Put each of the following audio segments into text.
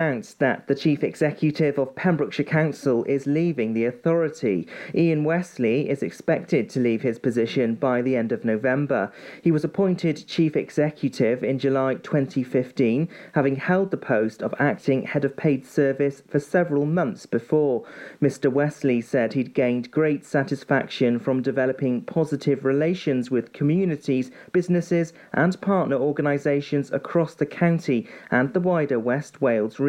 announced that the chief executive of Pembrokeshire Council is leaving the authority. Ian Westley is expected to leave his position by the end of November. He was appointed chief executive in July 2015, having held the post of acting head of paid service for several months before. Mr. Westley said he'd gained great satisfaction from developing positive relations with communities, businesses, and partner organisations across the county and the wider West Wales region.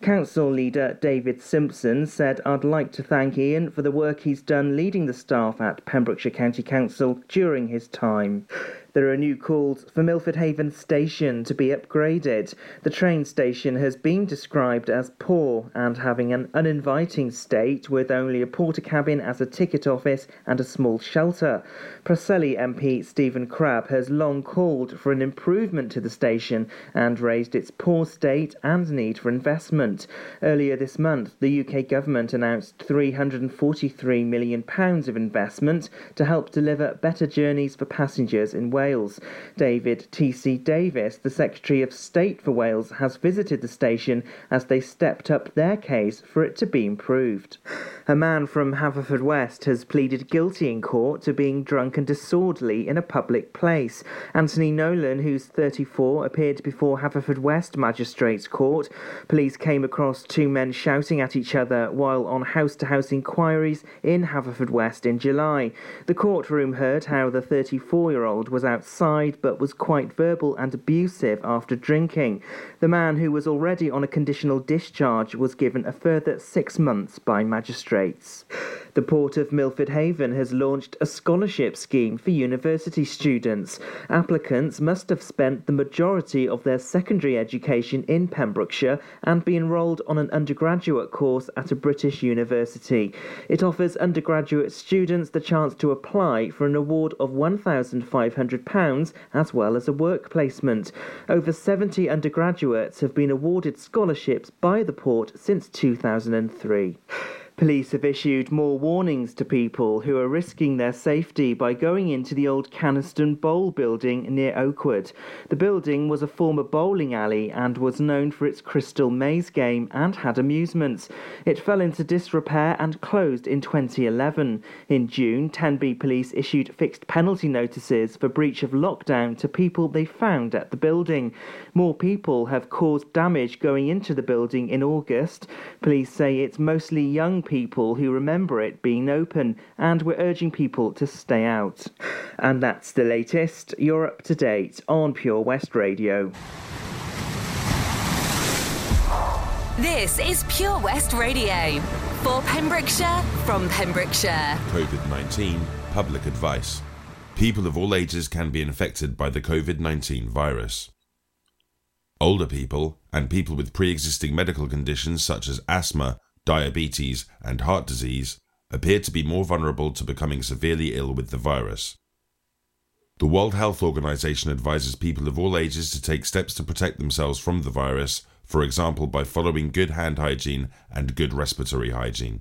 Council leader David Simpson said, I'd like to thank Ian for the work he's done leading the staff at Pembrokeshire County Council during his time. There are new calls for Milford Haven Station to be upgraded. The train station has been described as poor and having an uninviting state with only a Portakabin as a ticket office and a small shelter. Preseli MP Stephen Crabb has long called for an improvement to the station and raised its poor state and need for investment. Earlier this month, the UK government announced £343 million of investment to help deliver better journeys for passengers in Wales. Wales. David T.C. Davies, the Secretary of State for Wales, has visited the station as they stepped up their case for it to be improved. A man from Haverfordwest has pleaded guilty in court to being drunk and disorderly in a public place. Anthony Nolan, who's 34, appeared before Haverfordwest Magistrates Court. Police came across two men shouting at each other while on house to house inquiries in Haverfordwest in July. The courtroom heard how the 34 year old was outside but was quite verbal and abusive after drinking. The man, who was already on a conditional discharge, was given a further six months by magistrates. The Port of Milford Haven has launched a scholarship scheme for university students. Applicants must have spent the majority of their secondary education in Pembrokeshire and be enrolled on an undergraduate course at a British university. It offers undergraduate students the chance to apply for an award of £1,500 as well as a work placement. Over 70 undergraduates have been awarded scholarships by the port since 2003. Police have issued more warnings to people who are risking their safety by going into the old Canaston Bowl building near Oakwood. The building was a former bowling alley and was known for its crystal maze game and had amusements. It fell into disrepair and closed in 2011. In June, Tenby police issued fixed penalty notices for breach of lockdown to people they found at the building. More people have caused damage going into the building in August. Police say it's mostly young people who remember it being open, and we're urging people to stay out. And that's the latest. You're up to date on Pure West Radio. This is Pure West Radio for Pembrokeshire from Pembrokeshire. COVID 19 public advice. People of all ages can be infected by the COVID 19 virus. Older people and people with pre existing medical conditions such as asthma, diabetes, and heart disease appear to be more vulnerable to becoming severely ill with the virus. The World Health Organization advises people of all ages to take steps to protect themselves from the virus, for example, by following good hand hygiene and good respiratory hygiene.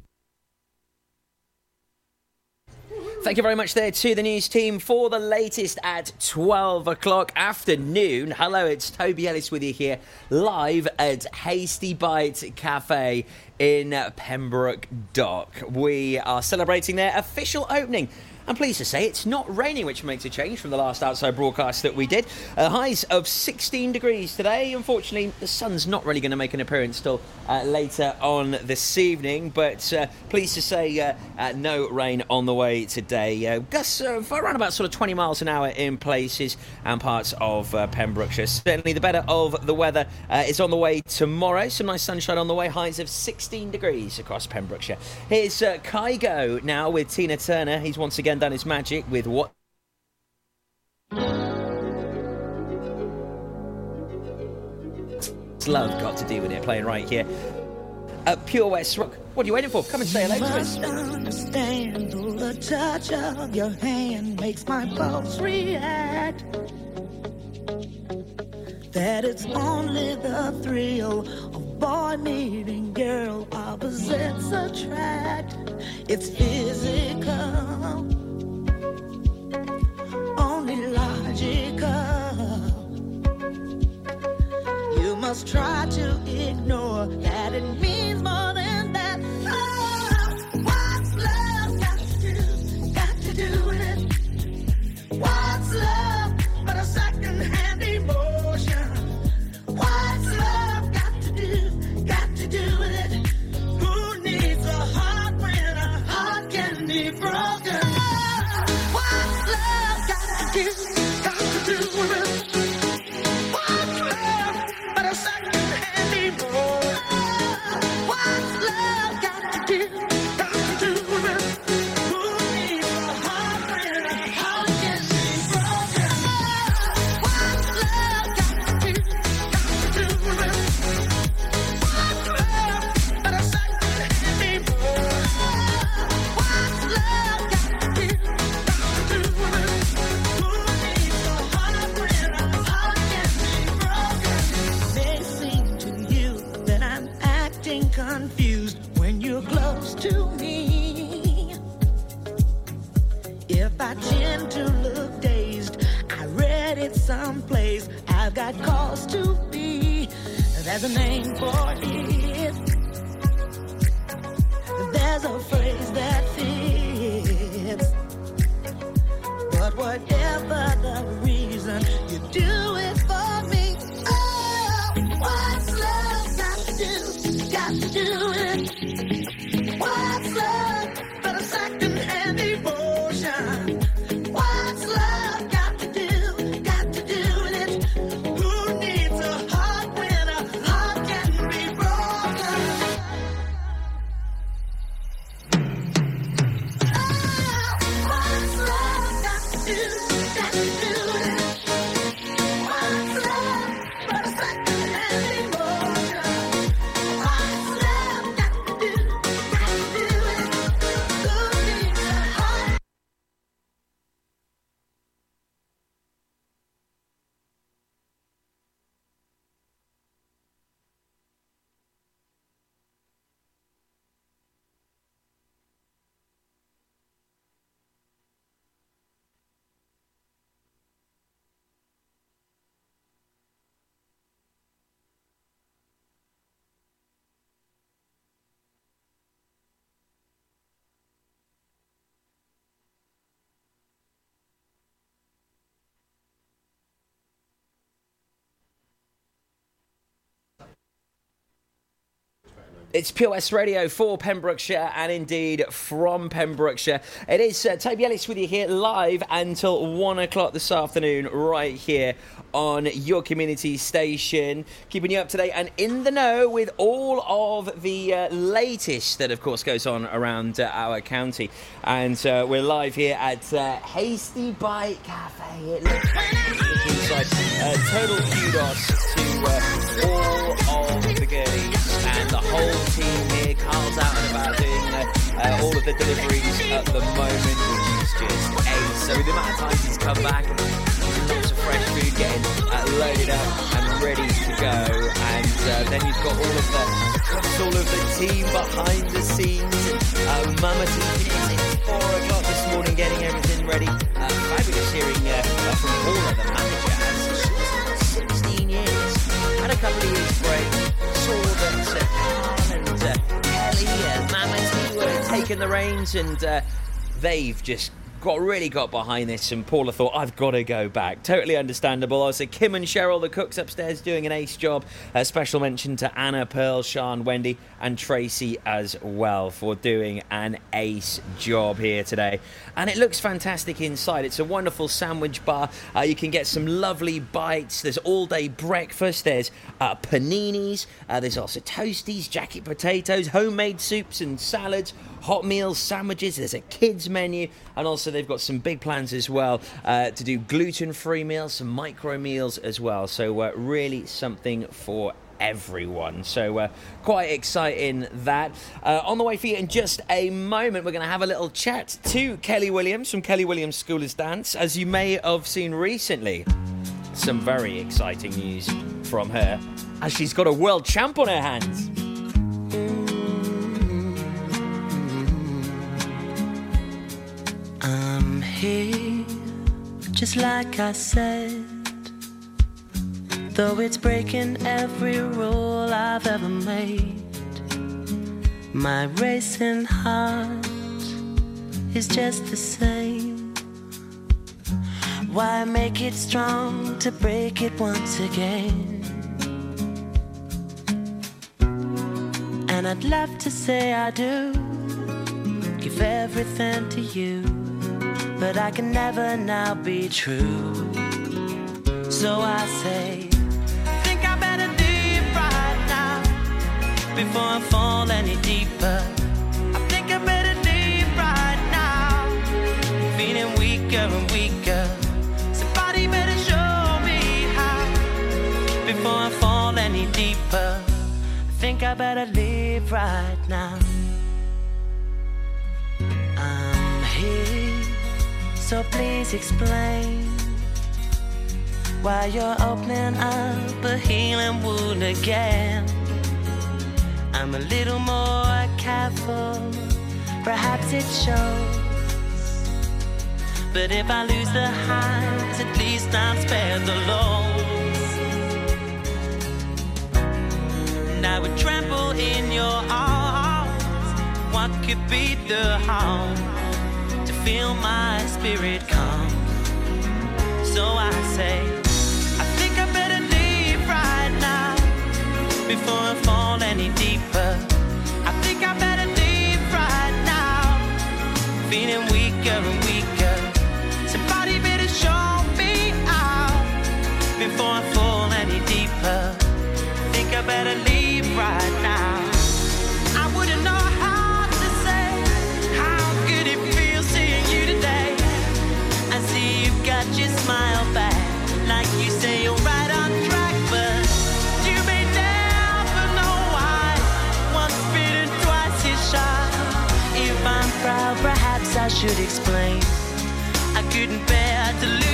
Thank you very much there to the news team for the latest at 12 o'clock afternoon. Hello, it's Toby Ellis with you here live at Hasty Bite Cafe in Pembroke Dock. We are celebrating their official opening I'm pleased to say it's not raining, which makes a change from the last outside broadcast that we did. Uh, highs of 16 degrees today. Unfortunately, the sun's not really going to make an appearance till uh, later on this evening, but uh, pleased to say uh, uh, no rain on the way today. Uh, gusts for around about sort of 20 miles an hour in places and parts of Pembrokeshire. Certainly, the better of the weather is on the way tomorrow. Some nice sunshine on the way. Highs of 16 degrees across Pembrokeshire. Here's uh, Kygo now with Tina Turner. He's once again done his magic with what love got to do with it playing right here at Pure West Rock. What are you waiting for? Come and say hello to us. understand the touch of your hand makes my pulse react. That it's only the thrill of boy meeting girl opposites attract. It's physical just try to ignore that. It means more than that. Oh, love It's Pure West Radio for Pembrokeshire and indeed from Pembrokeshire. It is uh, Toby Ellis with you here live until one o'clock this afternoon, right here on your community station. Keeping you up to date and in the know with all of the uh, latest that, of course, goes on around uh, our county. And uh, we're live here at uh, Hasty Bite Cafe. It looks. Uh, total kudos to uh, all of the girlies and the whole team here. Carl's out and about doing uh, all of the deliveries at the moment, which is just ace. So the amount of times he's come back, lots of fresh food getting uh, loaded up and ready to go. And uh, then you've got all of the all of the team behind the scenes. Uh, Mama T since four o'clock this morning, getting everything ready. Uh, fabulous hearing from Paula, the manager, as she was uh, 16 years. Had a couple of years break. Saw that uh, and uh, Kelly and Mama T were taking the reins, and uh, they've just got really got behind this. And Paula thought, I've got to go back. Totally understandable. I said Kim and Cheryl, the cooks upstairs, doing an ace job. A special mention to Anna, Pearl, Sean, Wendy, and Tracy as well for doing an ace job here today. And it looks fantastic inside. It's a wonderful sandwich bar. Uh, you can get some lovely bites. There's all day breakfast. There's uh, paninis. Uh, there's also toasties, jacket potatoes, homemade soups and salads, hot meals, sandwiches. There's a kids menu, and also they've got some big plans as well uh, to do gluten-free meals, some micro meals as well. So uh, really something for everyone. So uh, quite exciting that. Uh, on the way for you in just a moment, we're going to have a little chat to Kelly Williams from Kelly Williams School of Dance. As you may have seen recently, some very exciting news from her as she's got a world champ on her hands. Here, just like I said. Though it's breaking every rule I've ever made, my racing heart is just the same. Why make it strong to break it once again? And I'd love to say I do give everything to you, but I can never now be true. So I say, think I better leave right now before I fall any deeper. I think I better leave right now. Feeling weaker and weaker. Somebody better show me how before I fall any deeper. I think I better leave right now. So please explain why you're opening up a healing wound again. I'm a little more careful, perhaps it shows. But if I lose the highs, at least I'm spared the lows. And I would trample in your arms. What could be the harm feel my spirit calm? So I say, I think I better leave right now before I fall any deeper. I think I better leave right now, feeling weaker and weaker. Somebody better show me out before I explain. I couldn't bear to lose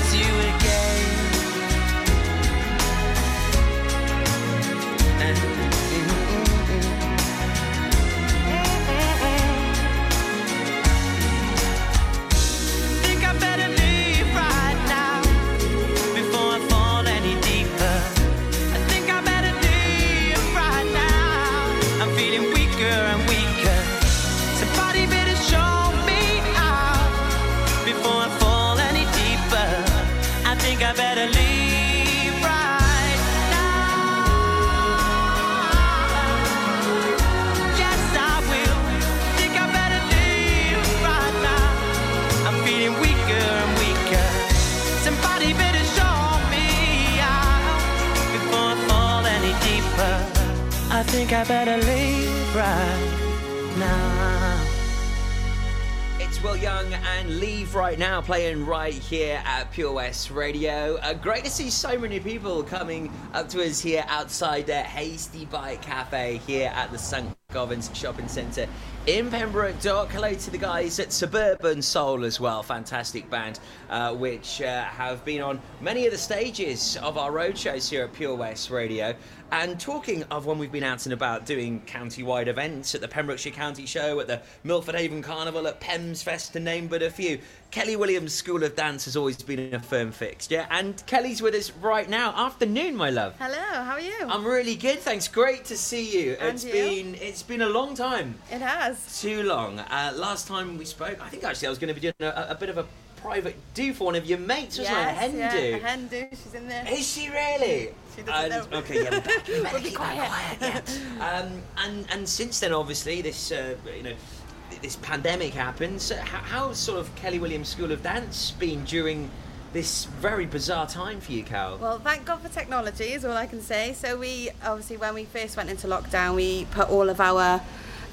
Better leave right now. It's Will Young and Leave Right Now playing right here at Pure West Radio. Uh, great to see so many people coming up to us here outside the Hasty Bite Cafe here at the St. Govans Shopping Centre in Pembroke Dock. Hello to the guys at Suburban Soul as well, fantastic band, uh, which uh, have been on many of the stages of our road shows here at Pure West Radio. And talking of when we've been out and about doing county-wide events at the Pembrokeshire County Show, at the Milford Haven Carnival, at Pems Fest, to name but a few, Kelly Williams School of Dance has always been a firm fix, yeah? And Kelly's with us right now. Afternoon, my love. Hello, how are you? I'm really good, thanks. Great to see you. And It's you? been it's been a long time. it has. Too long. Uh, last time we spoke, I think actually I was going to be doing a, a bit of a private do for one of your mates, wasn't I? A hen yeah, do. a hen do. She's in there. Is she really? She doesn't. Okay, yeah, we better, we better We'll be quiet. quiet. Yeah. Um, and and since then, obviously, this uh, you know this pandemic happened. So how, how's sort of Kelly Williams School of Dance been during this very bizarre time for you, Cal? Well, thank God for technology is all I can say. So we obviously when we first went into lockdown, we put all of our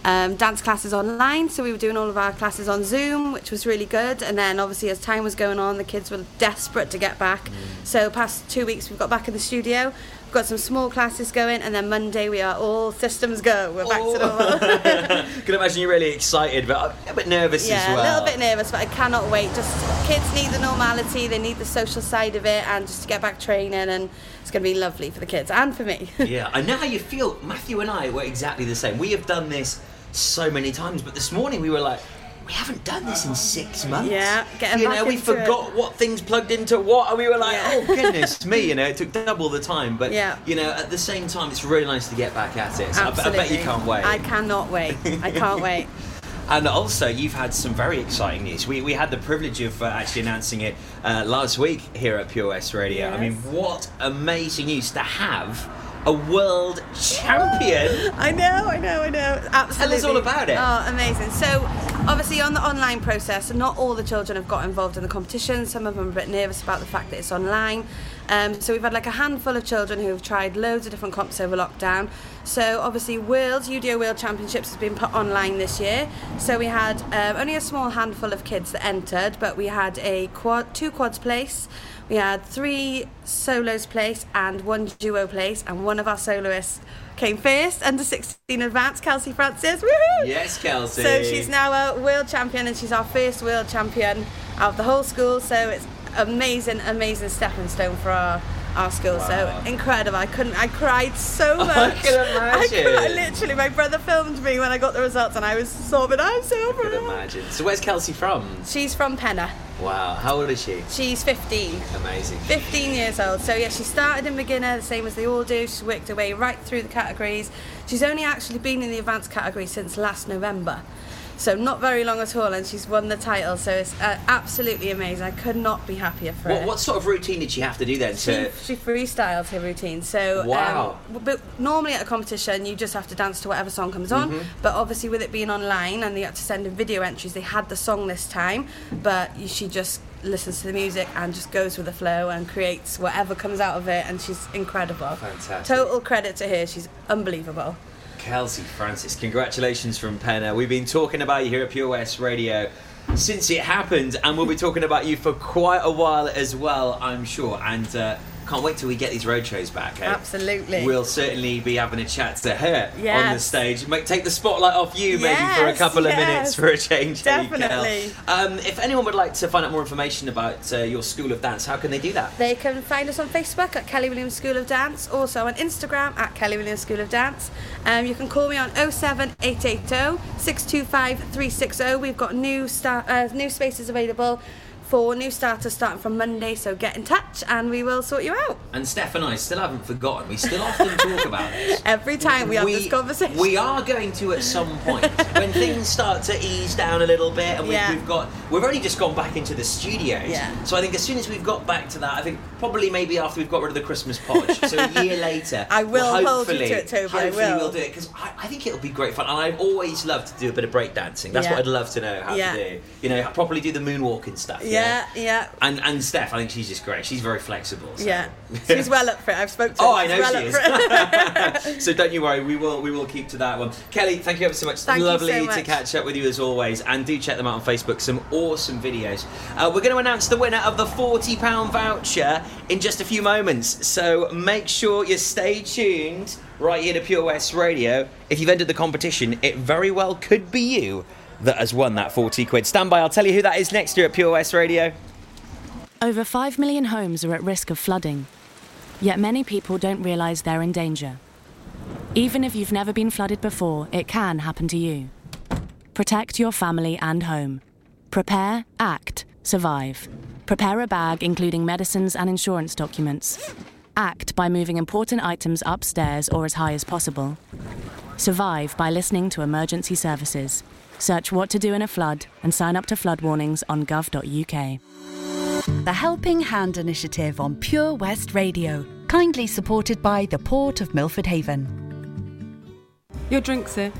um, dance classes online. So we were doing all of our classes on Zoom, which was really good. And then obviously as time was going on, the kids were desperate to get back. So past two weeks, we've got back in the studio. We've got some small classes going, and then Monday we are all systems go. We're back to oh. normal. I can imagine you're really excited, but a bit nervous yeah, as well. Yeah, a little bit nervous, but I cannot wait. Just kids need the normality, they need the social side of it, and just to get back training, and it's going to be lovely for the kids and for me. yeah, I know how you feel. Matthew and I were exactly the same. We have done this so many times, but this morning we were like, we haven't done this in six months. Yeah, getting you know, we into it. forgot what things plugged into what, and we were like, Yeah. oh goodness me, you know, it took double the time. But Yeah. you know, at the same time, it's really nice to get back at it. So I, bet- I bet you can't wait. I cannot wait. I can't wait. And also, you've had some very exciting news. We, we had the privilege of uh, actually announcing it uh, last week here at Pure West Radio. I mean, what amazing news to have a world champion. I know, I know, I know. Absolutely. Tell us all about it. Oh, amazing. So, obviously, on the online process, not all the children have got involved in the competition. Some of them are a bit nervous about the fact that it's online. Um, so, we've had like a handful of children who have tried loads of different comps over lockdown. So, obviously, Worlds, UDO World Championships has been put online this year. So, we had um, only a small handful of kids that entered, but we had a quad, two quads place. We had three solos place and one duo place, and one of our soloists came first, under 16 advanced, Kelsey Francis. Woohoo! Yes, Kelsey. So she's now a world champion, and she's our first world champion out of the whole school. So it's amazing, amazing stepping stone for our. Our school, Wow. so incredible! I couldn't. I cried so much. I can imagine. I cried, literally, my brother filmed me when I got the results, and I was sobbing. I'm so I can proud. imagine. So, where's Kelsey from? She's from Pennar. Wow, how old is she? She's 15. Amazing. 15 years old. So yeah, she started in beginner, the same as they all do. She's worked her way right through the categories. She's only actually been in the advanced category since last November. So not very long at all, and she's won the title. So it's uh, absolutely amazing. I could not be happier for What, her. what sort of routine did she have to do then? She, To, she freestyles her routine. So, Wow. um, but normally at a competition, you just have to dance to whatever song comes on. Mm-hmm. But obviously, with it being online and they had to send in video entries, they had the song this time. But she just listens to the music and just goes with the flow and creates whatever comes out of it. And she's incredible. Fantastic. Total credit to her. She's unbelievable. Kelsey Francis, congratulations from Pennar. We've been talking about you here at Pure West Radio since it happened, and we'll be talking about you for quite a while as well, I'm sure. And uh, can't wait till we get these road shows back. eh? Absolutely. We'll certainly be having a chat to her on the stage. Make, take the spotlight off you maybe for a couple of yes. minutes for a change. Definitely. Um, if anyone would like to find out more information about uh, your School of Dance, how can they do that? They can find us on Facebook at Kelly Williams School of Dance, also on Instagram at Kelly Williams School of Dance. Um, you can call me on 07880 625 360. We've got new star- uh, new spaces available for new starters starting from Monday, so get in touch and we will sort you out. And Steph and I still haven't forgotten. We still often talk about this. Every time we have this conversation. We are going to at some point when things start to ease down a little bit, and we've, Yeah. we've got we've only just gone back into the studios. Yeah. So I think as soon as we've got back to that, I think probably maybe after we've got rid of the Christmas podge, so a year later, I will we'll hold you to it, Toby, I Hopefully will. we'll do it because I, I think it'll be great fun, and I've always loved to do a bit of breakdancing. That's Yeah. what I'd love to know how Yeah. to do. You know, properly do the moonwalking stuff. you Yeah, yeah. And and Steph, I think she's just great. She's very flexible. so- Yeah, she's well up for it. I've spoken to her. Oh, I know well she is. so don't you worry, we will we will keep to that one. Kelly, thank you ever so much. Thank Lovely so to catch up with you as always, and do check them out on Facebook. Some awesome videos. Uh, we're going to announce the winner of the forty pound voucher in just a few moments. So make sure you stay tuned right here to Pure West Radio. If you've entered the competition, it very well could be you that has won that forty quid. Stand by. I'll tell you who that is next year at Pure West Radio. Over 5 million homes are at risk of flooding, yet many people don't realise they're in danger. Even if you've never been flooded before, it can happen to you. Protect your family and home. Prepare, act, survive. Prepare a bag including medicines and insurance documents. Act by moving important items upstairs or as high as possible. Survive by listening to emergency services. Search what to do in a flood and sign up to flood warnings on gov.uk. The Helping Hand Initiative on Pure West Radio, kindly supported by the Port of Milford Haven. Your drink, sir.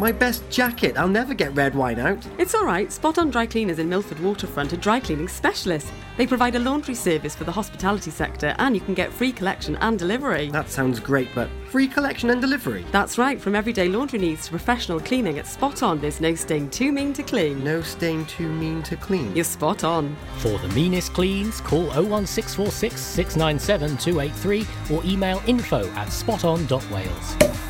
My best jacket. I'll never get red wine out. It's all right. Spot on Dry Cleaners in Milford Waterfront are dry cleaning specialists. They provide a laundry service for the hospitality sector, and you can get free collection and delivery. That sounds great, but free collection and delivery. That's right. From everyday laundry needs to professional cleaning, at spot on. There's no stain too mean to clean. No stain too mean to clean. You're spot on. For the meanest cleans, call 01646 697 283 or email info at spoton.wales.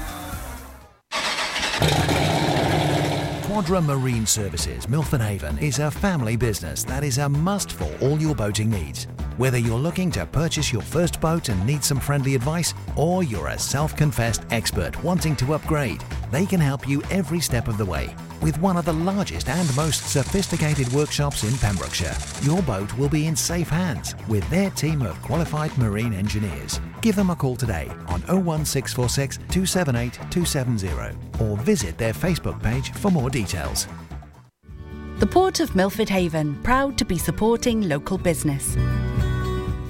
Quadra Marine Services, Milford Haven, is a family business that is a must for all your boating needs. Whether you're looking to purchase your first boat and need some friendly advice, or you're a self confessed expert wanting to upgrade, They can help you every step of the way. With one of the largest and most sophisticated workshops in Pembrokeshire, your boat will be in safe hands with their team of qualified marine engineers. Give them a call today on 01646 278 270 or visit their Facebook page for more details. The Port of Milford Haven, proud to be supporting local business.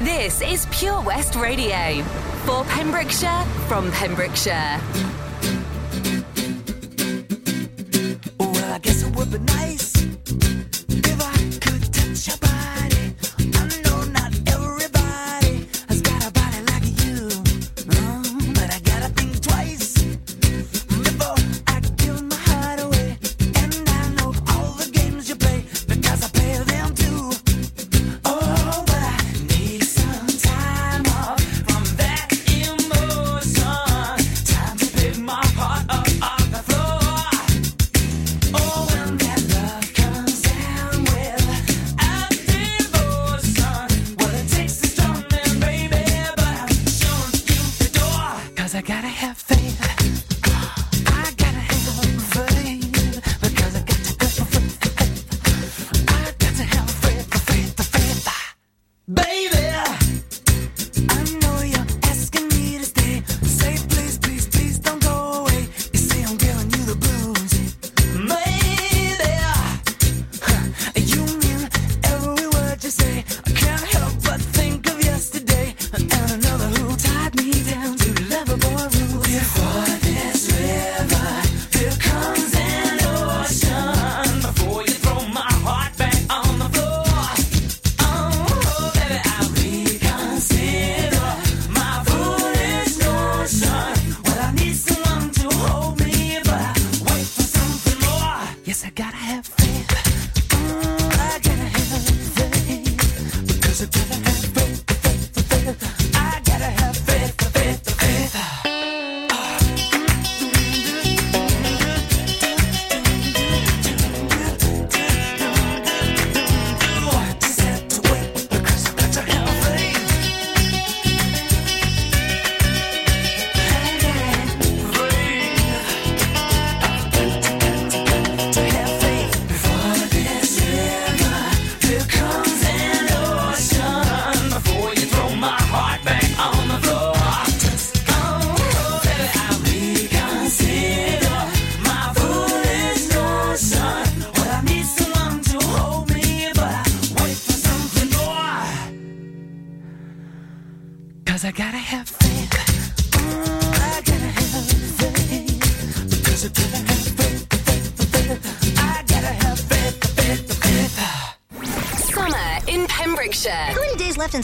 This is Pure West Radio. For Pembrokeshire, from Pembrokeshire. Well, I guess it would be nice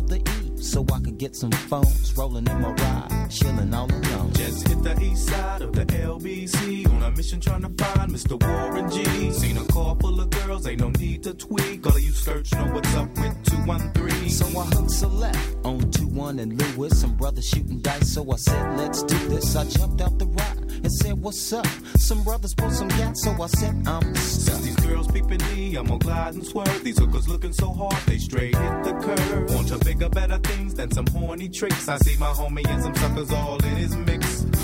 the so I could get some phones rolling in my ride, chilling all alone. Just hit the east side of the LBC on a mission trying to find Mr. Warren G. Seen a car full of girls, ain't no need to tweak. All of you search know what's up with 213. So I hooked a left on 2 1 and Lewis. Some brothers shooting dice, so I said, let's do this. I jumped out the ride and said, what's up? Some brothers pulled some gas, so I said, I'm stuck. Since these girls peeping me, I'm gonna glide and swerve. These hookers looking so hard, they straight hit the curve. Better things than some horny tricks. I see my homie and some suckers all in his mix.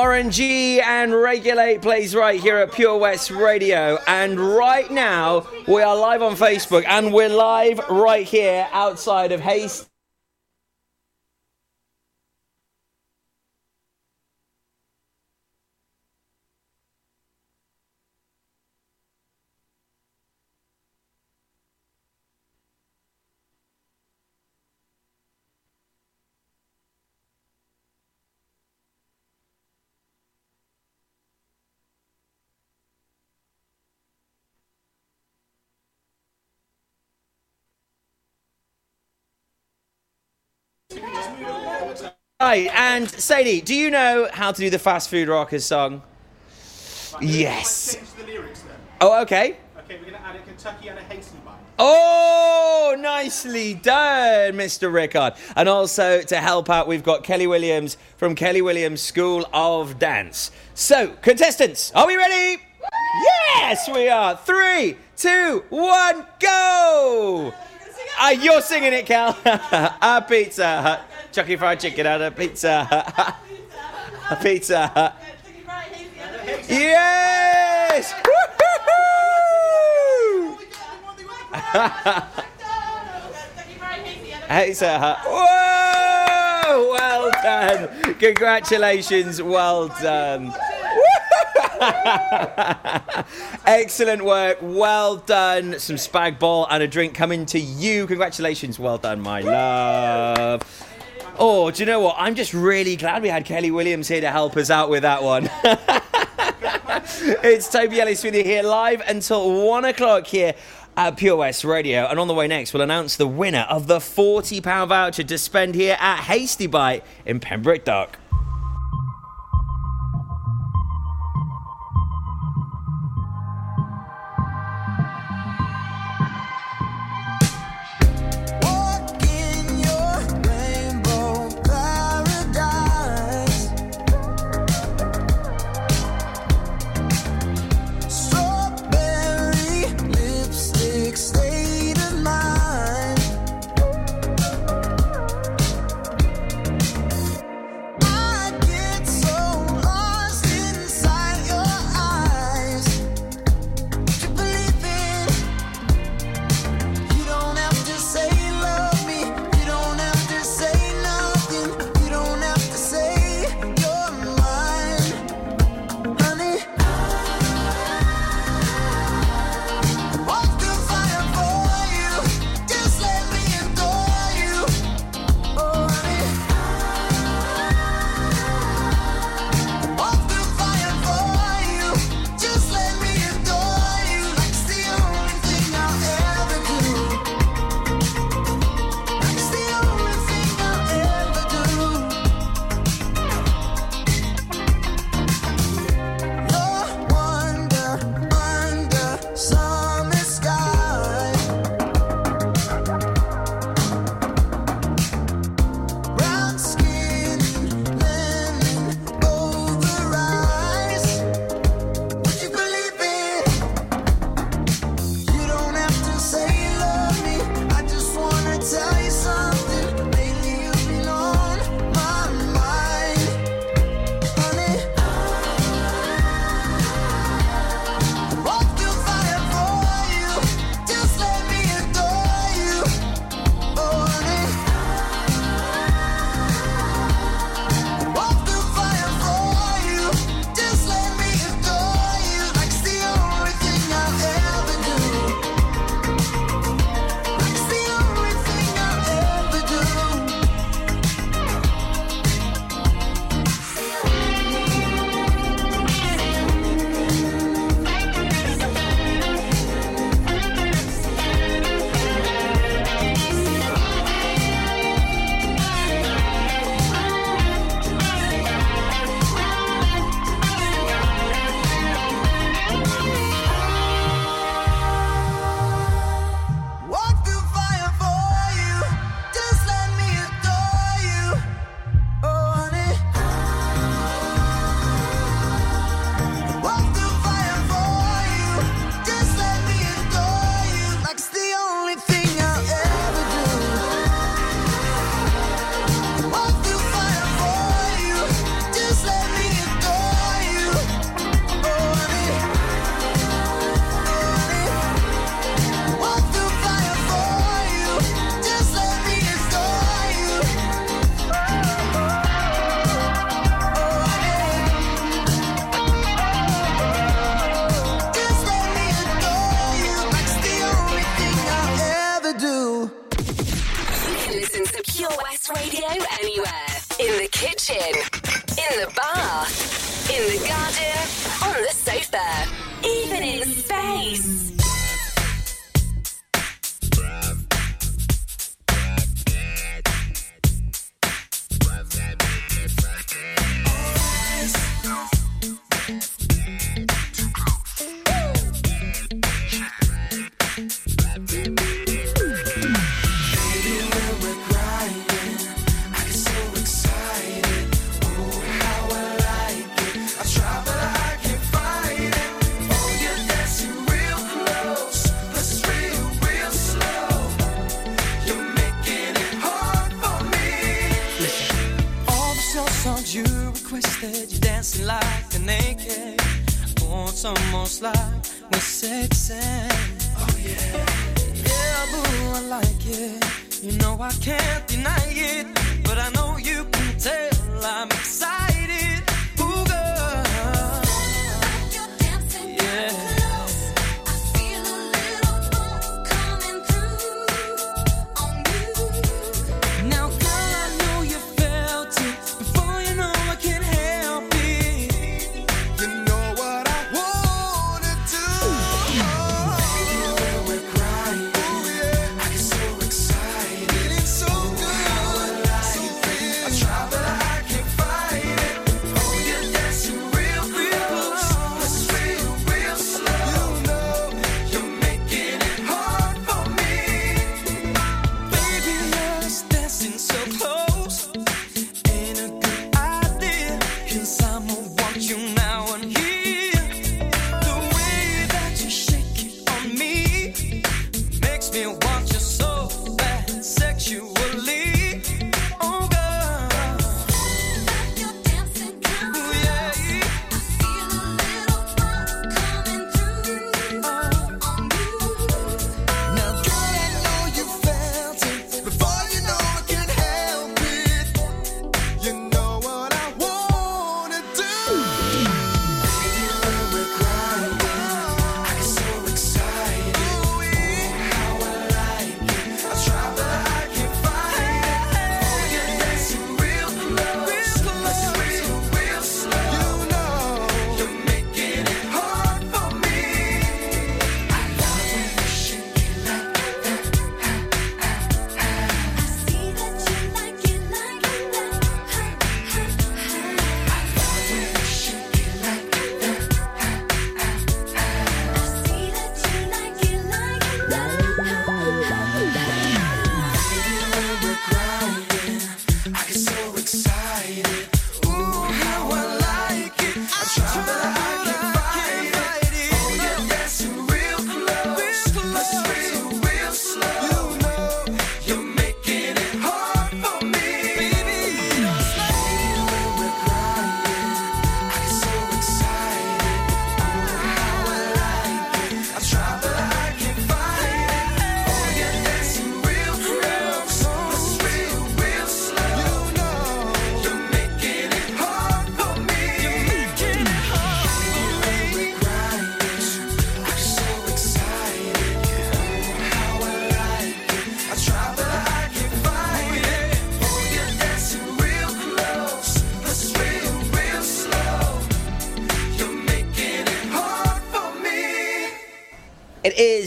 Warren G and Regulate plays right here at Pure West Radio. And right now, we are live on Facebook and we're live right here outside of Haste. Right, and Sadie, do you know how to do the Fast Food Rockers song? Yes. Change the lyrics then. Oh, okay. Okay, we're going to add a Kentucky and a Hasty bite. Oh, nicely done, Mr. Rickard. And also to help out, we've got Kelly Williams from Kelly Williams School of Dance. So, contestants, are we ready? Yes, we are. Three, two, one, go! Ah, you're singing it, Cal. a pizza hut. Chucky fried chicken at a pizza a pizza. Yes! Pizza Hut. Uh, whoa! Well done. Congratulations. Well done. Excellent work. Well done. Some spag ball and a drink coming to you. Congratulations. Well done, my love. Oh, do you know what? I'm just really glad we had Kelly Williams here to help us out with that one. it's Toby Ellis with you here live until one o'clock here at Pure West Radio. And on the way next, we'll announce the winner of the £40 voucher to spend here at Hasty Bite in Pembroke Dock.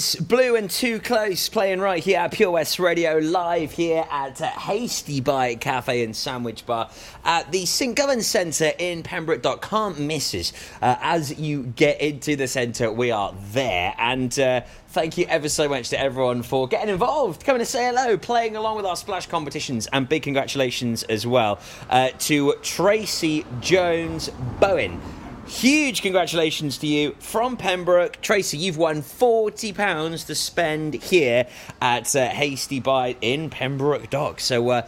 Is Blue and Too Close playing right here at Pure West Radio, live here at uh, Hasty Bite Cafe and Sandwich Bar at the St. Govan Centre in Pembroke. Dock. Can't miss us. Uh, as you get into the centre, we are there. And uh, thank you ever so much to everyone for getting involved, coming to say hello, playing along with our splash competitions, and big congratulations as well uh, to Tracy Jones Bowen. Huge congratulations to you from Pembroke. Tracy, you've won £40 to spend here at uh, Hasty Bite in Pembroke Dock. So uh,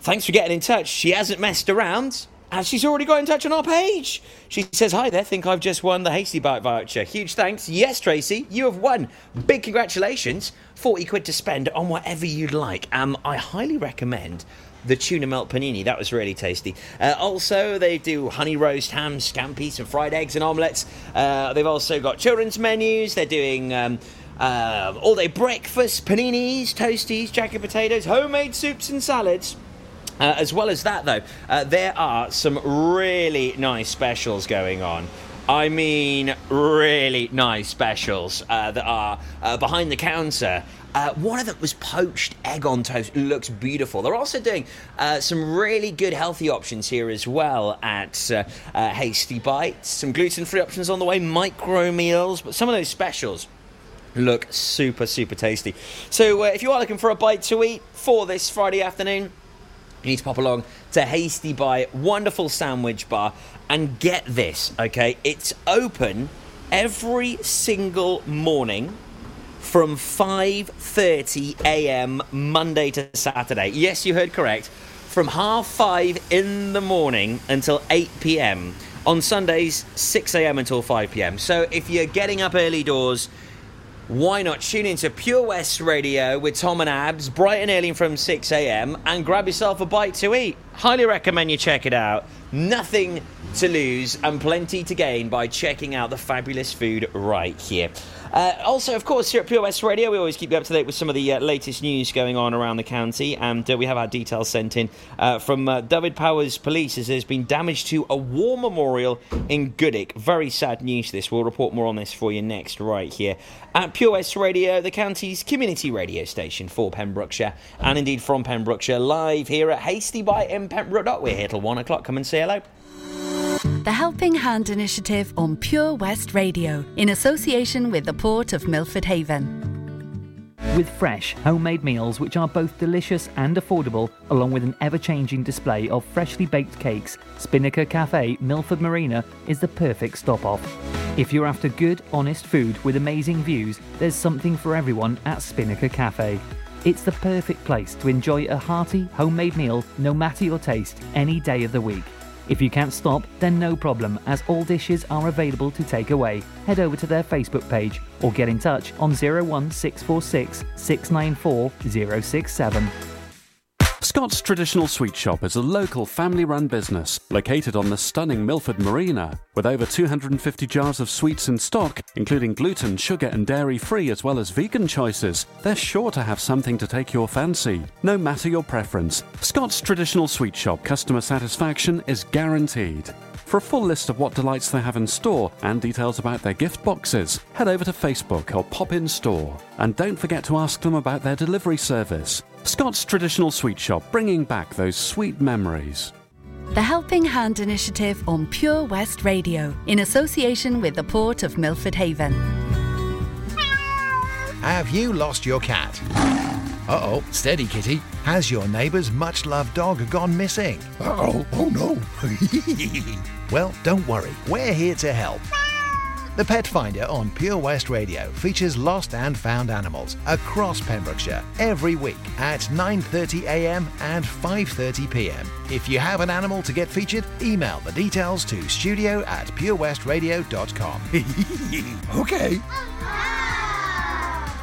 thanks for getting in touch. She hasn't messed around. And she's already got in touch on our page. She says, Hi there, think I've just won the Hasty Bite voucher. Huge thanks. Yes, Tracy, you have won. Big congratulations. 40 quid to spend on whatever you'd like. Um, I highly recommend the tuna melt panini. That was really tasty. Uh, also, they do honey roast ham, scampi, some fried eggs and omelettes. Uh, they've also got children's menus. They're doing um, uh, all day breakfast, paninis, toasties, jacket potatoes, homemade soups and salads. Uh, as well as that, though, uh, there are some really nice specials going on. I mean, really nice specials uh, that are uh, behind the counter. Uh, one of them was poached egg on toast. Looks beautiful. They're also doing uh, some really good healthy options here as well at uh, uh, Hasty Bites. Some gluten free options on the way, micro meals, but some of those specials look super, super tasty. So uh, if you are looking for a bite to eat for this Friday afternoon, you need to pop along to Hasty Bite, wonderful sandwich bar, and get this, okay? It's open every single morning from 5:30 a.m. Monday to Saturday. Yes, you heard correct. From half 5 in the morning until 8 p.m. On Sundays, 6 a.m. until 5 p.m. So if you're getting up early doors, why not tune into Pure West Radio with Tom and Abs, bright and early from 6 a.m., and grab yourself a bite to eat? Highly recommend you check it out. Nothing to lose and plenty to gain by checking out the fabulous food right here. Uh, also, of course, here at Pure West Radio, we always keep you up to date with some of the uh, latest news going on around the county, and uh, we have our details sent in uh, from uh, Dyfed-Powys Police as there's been damage to a war memorial in Goodwick. Very sad news, this. We'll report more on this for you next, right here at Pure West Radio, the county's community radio station for Pembrokeshire, and indeed from Pembrokeshire, live here at Hasty Bite in Pembroke We're here till one o'clock. Come and say hello. The Helping Hand Initiative on Pure West Radio, in association with the Port of Milford Haven. With fresh, homemade meals which are both delicious and affordable, along with an ever changing display of freshly baked cakes, Spinnaker Cafe Milford Marina is the perfect stop off. If you're after good, honest food with amazing views, there's something for everyone at Spinnaker Cafe. It's the perfect place to enjoy a hearty, homemade meal, no matter your taste, any day of the week. If you can't stop, then no problem, as all dishes are available to take away. Head over to their Facebook page or get in touch on 01646 694 067. Scott's Traditional Sweet Shop is a local family run business located on the stunning Milford Marina. With over 250 jars of sweets in stock, including gluten, sugar, and dairy free, as well as vegan choices, they're sure to have something to take your fancy, no matter your preference. Scott's Traditional Sweet Shop customer satisfaction is guaranteed. For a full list of what delights they have in store and details about their gift boxes, head over to Facebook or pop in store. And don't forget to ask them about their delivery service. Scott's Traditional Sweet Shop, bringing back those sweet memories. The Helping Hand Initiative on Pure West Radio, in association with the Port of Milford Haven. Have you lost your cat? Uh oh, steady kitty. Has your neighbour's much loved dog gone missing? Uh oh, oh no. well, don't worry, we're here to help. The Pet Finder on Pure West Radio features lost and found animals across Pembrokeshire every week at 9:30 a.m. and 5:30 p.m. If you have an animal to get featured, email the details to studio at purewestradio.com. okay.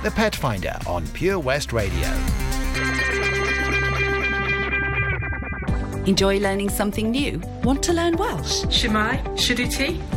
The Pet Finder on Pure West Radio. Enjoy learning something new? Want to learn Welsh? Shwmae, Shuduti.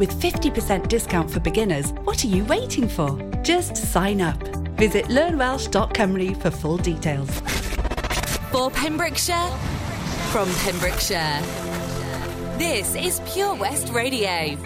With 50% discount for beginners, what are you waiting for? Just sign up. Visit learnwelsh.com for full details. For Pembrokeshire, from Pembrokeshire. This is Pure West Radio.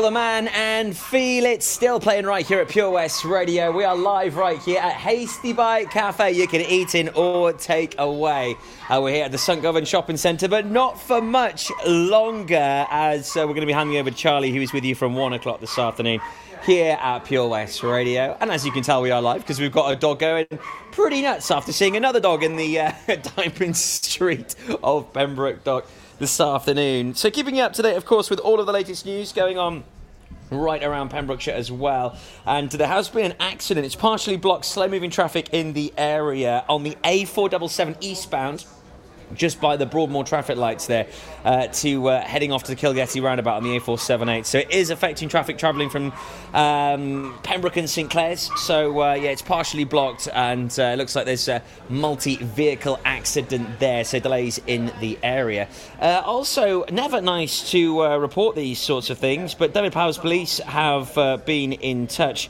The Man and Feel It still playing right here at Pure West Radio. We are live right here at Hasty Bite Cafe. You can eat in or take away. Uh, we're here at the St. Govan Shopping Centre, but not for much longer as uh, we're going to be handing over to Charlie, who is with you from one o'clock this afternoon here at Pure West Radio. And as you can tell, we are live because we've got a dog going pretty nuts after seeing another dog in the uh, Dimond Street of Pembroke Dock this afternoon. So, keeping you up to date, of course, with all of the latest news going on right around Pembrokeshire as well. And there has been an accident. It's partially blocked slow moving traffic in the area on the A477 eastbound. Just by the Broadmoor traffic lights there, uh, to uh, heading off to the Kilgetty roundabout on the A478. So it is affecting traffic travelling from um, Pembroke and St Clears. So uh, yeah, it's partially blocked, and uh, it looks like there's a multi-vehicle accident there. So delays in the area. Uh, also, never nice to uh, report these sorts of things, but Dyfed-Powys Police have been in touch.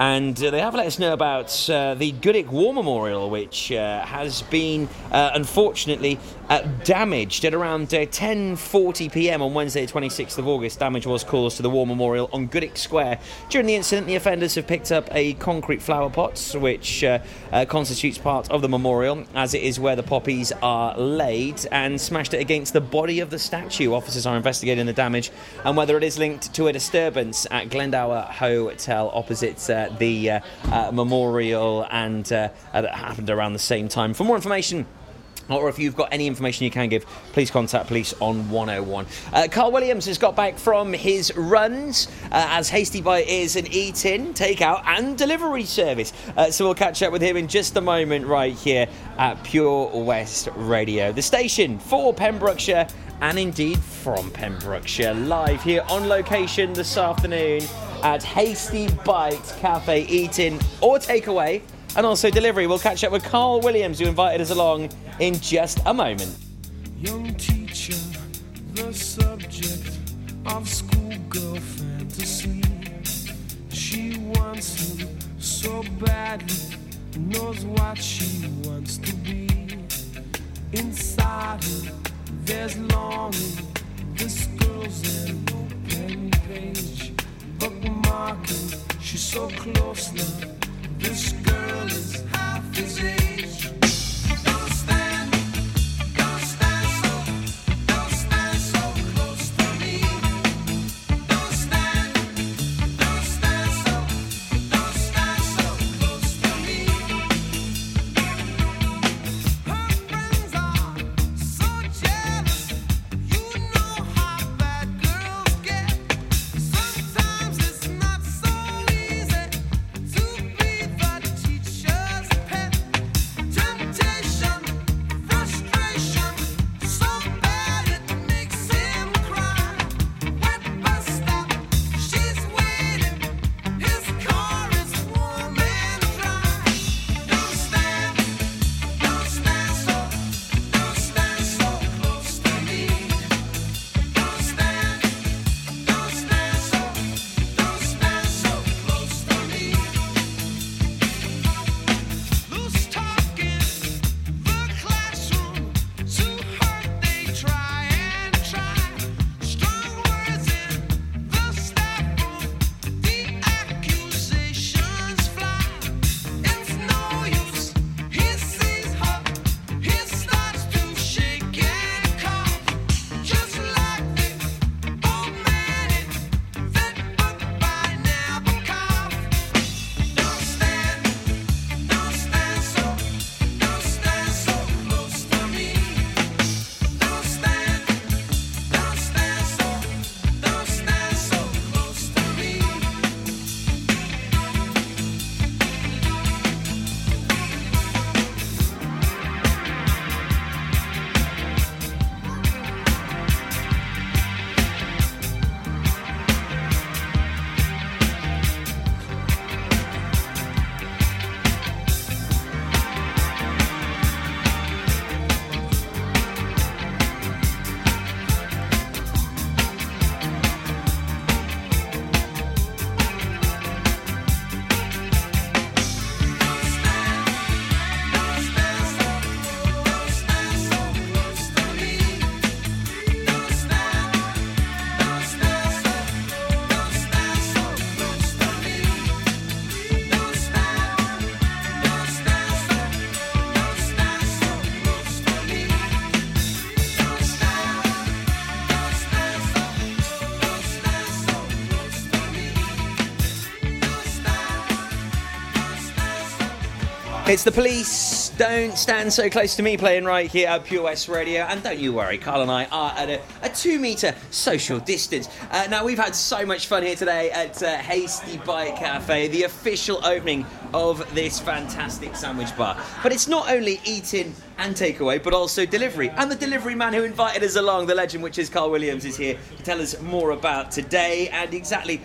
And uh, they have let us know about uh, the Goodwick War Memorial, which uh, has been unfortunately damaged at around uh, 10:40 p.m. on Wednesday, 26th of August. Damage was caused to the War Memorial on Goodwick Square. During the incident, the offenders have picked up a concrete flower pot, which constitutes part of the memorial, as it is where the poppies are laid, and smashed it against the body of the statue. Officers are investigating the damage and whether it is linked to a disturbance at Glendower Hotel opposite uh, the uh, memorial, and uh, uh, that happened around the same time. For more information. Or if you've got any information you can give, please contact police on 101. Uh, Carl Williams has got back from his runs uh, as Hasty Bite is an eat in, take out, and delivery service. Uh, so we'll catch up with him in just a moment, right here at Pure West Radio, the station for Pembrokeshire and indeed from Pembrokeshire. Live here on location this afternoon at Hasty Bite Cafe, eating or takeaway and also delivery. We'll catch up with Carl Williams, who invited us along in just a moment. Young teacher, the subject of schoolgirl fantasy. She wants him so badly, knows what she wants to be. Inside her, there's longing. This girl's an open page. She's so close now. This girl is half his age. It's the police. Don't stand so close to me playing right here at Pure West Radio. And don't you worry, Carl and I are at a, a two metre social distance. Uh, now, we've had so much fun here today at uh, Hasty Bite Cafe, the official opening of this fantastic sandwich bar. But it's not only eating and takeaway, but also delivery. And the delivery man who invited us along, the legend, which is Carl Williams, is here to tell us more about today and exactly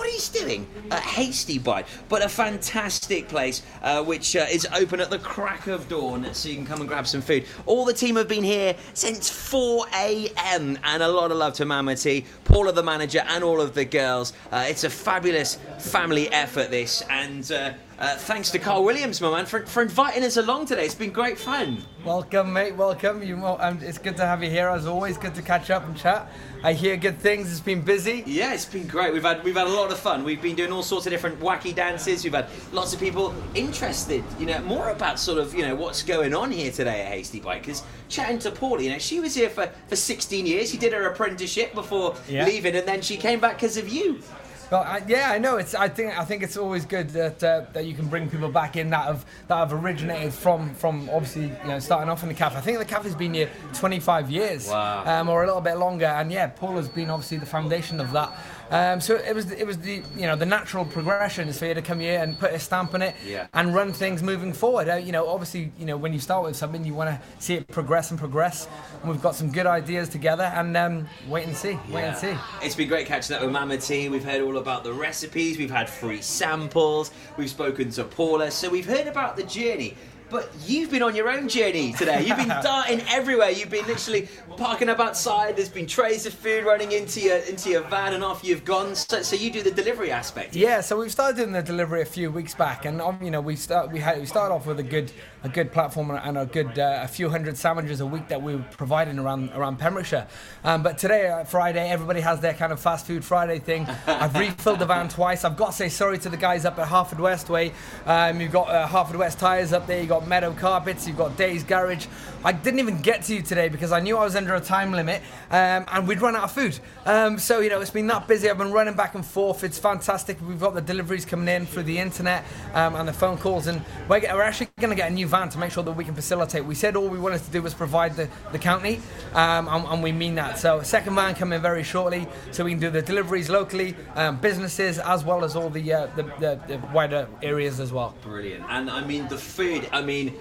what he's doing at Hasty Bite, but a fantastic place uh, which uh, is open at the crack of dawn, so you can come and grab some food. All the team have been here since 4 a.m. and a lot of love to Mama T, Paula the manager, and all of the girls. Uh, it's a fabulous family effort, this, and. Uh, thanks to Carl Williams, my man, for, for inviting us along today. It's been great fun. Welcome, mate. Welcome. You, um, it's good to have you here. As always, good to catch up and chat. I hear good things. It's been busy. Yeah, it's been great. We've had we've had a lot of fun. We've been doing all sorts of different wacky dances. We've had lots of people interested, you know, more about sort of you know what's going on here today at Hasty Bite. Because chatting to Paula, you know, she was here for, for 16 years. She did her apprenticeship before Yeah. leaving, and then she came back because of you. Well, I, yeah, I know. It's. I think. I think it's always good that uh, that you can bring people back in that have that have originated from from obviously you know starting off in the cafe. I think the cafe's been here 25 years, Wow. um, or a little bit longer. And yeah, Paula's been obviously the foundation of that. Um, so it was it was the you know the natural progression is for you to come here and put a stamp on it Yeah. and run things moving forward. Uh, you know, obviously, you know when you start with something, you want to see it progress and progress. And we've got some good ideas together, and um, wait and see, wait and see. It's been great catching up with Mama T. We've heard all about the recipes, we've had free samples, we've spoken to Paula, so we've heard about the journey. But you've been on your own journey today. You've been darting everywhere. You've been literally parking up outside. There's been trays of food running into your into your van, and off you've gone. So, so you do the delivery aspect. Yeah, so we've started doing the delivery a few weeks back, and um, you know we start we had we started off with a good a good platform and a good uh, a few hundred sandwiches a week that we were providing around around Pembrokeshire. Um, but today, uh, Friday, everybody has their kind of fast food Friday thing. I've refilled the van twice. I've got to say sorry to the guys up at Haverfordwest Way. Um, you've got uh, Haverfordwest tires up there. You got Meadow Carpets. You've got Days Garage. I didn't even get to you today because I knew I was under a time limit, um, and we'd run out of food. Um, so you know it's been that busy. I've been running back and forth. It's fantastic. We've got the deliveries coming in through the internet um, and the phone calls, and we're, we're actually going to get a new van to make sure that we can facilitate. We said all we wanted to do was provide the, the county, um, and, and we mean that. So second van coming very shortly, so we can do the deliveries locally, um, businesses as well as all the, uh, the, the the wider areas as well. Brilliant. And I mean, the food, I mean, mean,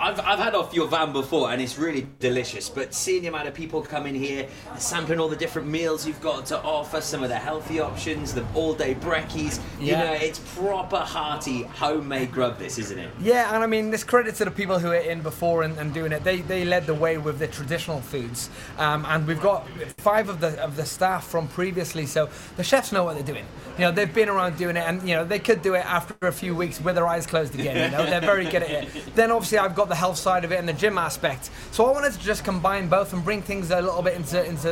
I've, I've had off your van before and it's really delicious, but seeing the amount of people come in here, sampling all the different meals you've got to offer, some of the healthy options, the all day brekkies, you Yeah. know, it's proper hearty homemade grub, this, isn't it? Yeah, and I mean, this credit to the people who are in before and, and doing it. They, they led the way with the traditional foods, um, and we've got five of the of the staff from previously, so the chefs know what they're doing. You know, they've been around doing it, and you know they could do it after a few weeks with their eyes closed again. You know, they're very good at it. Then obviously I've got the health side of it and the gym aspect, so I wanted to just combine both and bring things a little bit into into